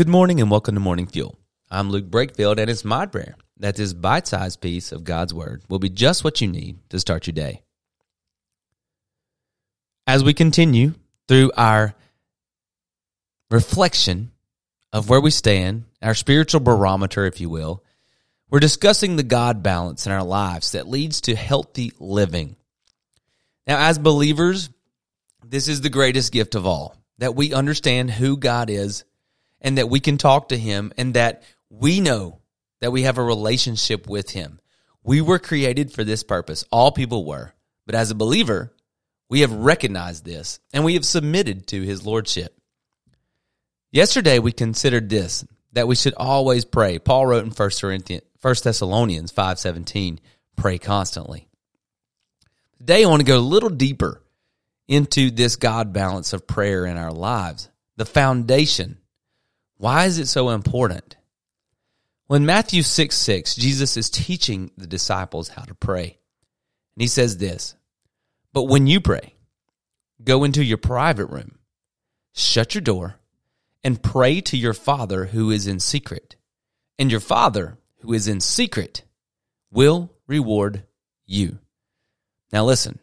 Good morning and welcome to Morning Fuel. I'm Luke Brakefield, and it's my prayer that this bite sized piece of God's Word will be just what you need to start your day. As we continue through our reflection of where we stand, our spiritual barometer, if you will, we're discussing the God balance in our lives that leads to healthy living. Now, as believers, this is the greatest gift of all that we understand who God is and that we can talk to him and that we know that we have a relationship with him. We were created for this purpose. All people were. But as a believer, we have recognized this and we have submitted to his lordship. Yesterday we considered this that we should always pray. Paul wrote in 1 Corinthians 1 Thessalonians 5:17, pray constantly. Today I want to go a little deeper into this God balance of prayer in our lives. The foundation why is it so important? When Matthew 6 6, Jesus is teaching the disciples how to pray. And he says this But when you pray, go into your private room, shut your door, and pray to your Father who is in secret. And your Father who is in secret will reward you. Now, listen,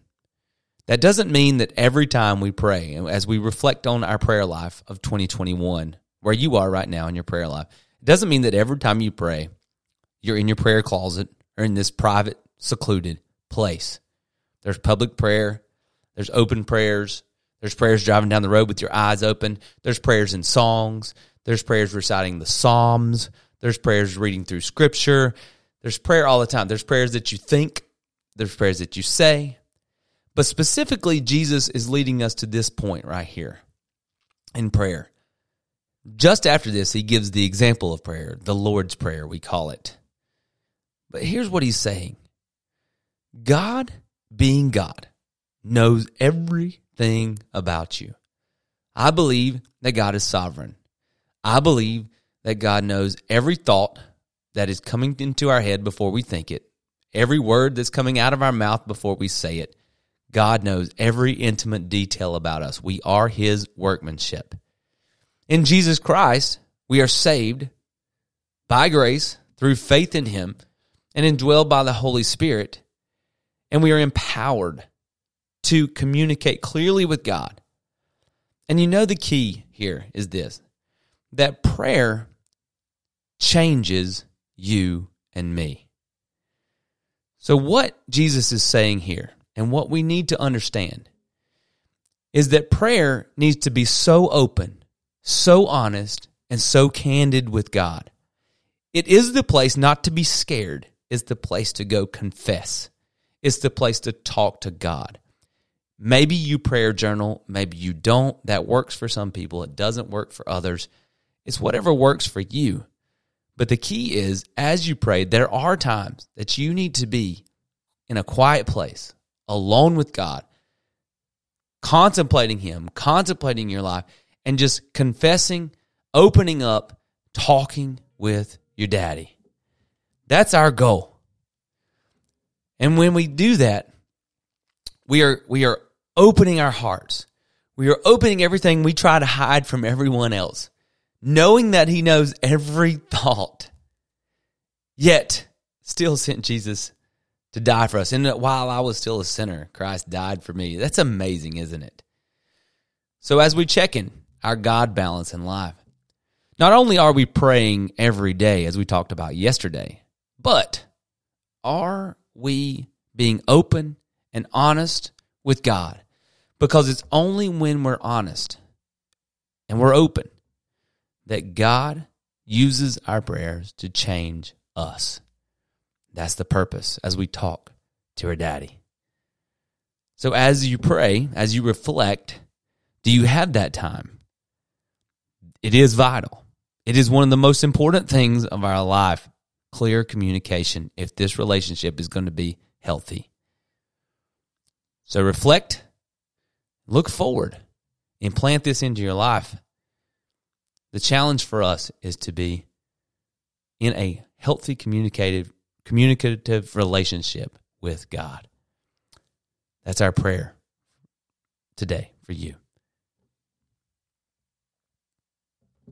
that doesn't mean that every time we pray, as we reflect on our prayer life of 2021, where you are right now in your prayer life. It doesn't mean that every time you pray, you're in your prayer closet or in this private, secluded place. There's public prayer, there's open prayers, there's prayers driving down the road with your eyes open, there's prayers in songs, there's prayers reciting the Psalms, there's prayers reading through scripture, there's prayer all the time. There's prayers that you think, there's prayers that you say. But specifically, Jesus is leading us to this point right here in prayer. Just after this, he gives the example of prayer, the Lord's Prayer, we call it. But here's what he's saying God, being God, knows everything about you. I believe that God is sovereign. I believe that God knows every thought that is coming into our head before we think it, every word that's coming out of our mouth before we say it. God knows every intimate detail about us. We are His workmanship. In Jesus Christ, we are saved by grace through faith in Him and indwelled by the Holy Spirit, and we are empowered to communicate clearly with God. And you know, the key here is this that prayer changes you and me. So, what Jesus is saying here, and what we need to understand, is that prayer needs to be so open so honest, and so candid with God. It is the place not to be scared, it's the place to go confess. It's the place to talk to God. Maybe you prayer journal, maybe you don't. That works for some people, it doesn't work for others. It's whatever works for you. But the key is, as you pray, there are times that you need to be in a quiet place, alone with God, contemplating Him, contemplating your life, and just confessing, opening up, talking with your daddy. That's our goal. And when we do that, we are we are opening our hearts. We are opening everything we try to hide from everyone else, knowing that he knows every thought. Yet still sent Jesus to die for us. And while I was still a sinner, Christ died for me. That's amazing, isn't it? So as we check in, our God balance in life. Not only are we praying every day, as we talked about yesterday, but are we being open and honest with God? Because it's only when we're honest and we're open that God uses our prayers to change us. That's the purpose as we talk to our daddy. So as you pray, as you reflect, do you have that time? It is vital. It is one of the most important things of our life clear communication if this relationship is going to be healthy. So reflect, look forward, and plant this into your life. The challenge for us is to be in a healthy communicative communicative relationship with God. That's our prayer today for you.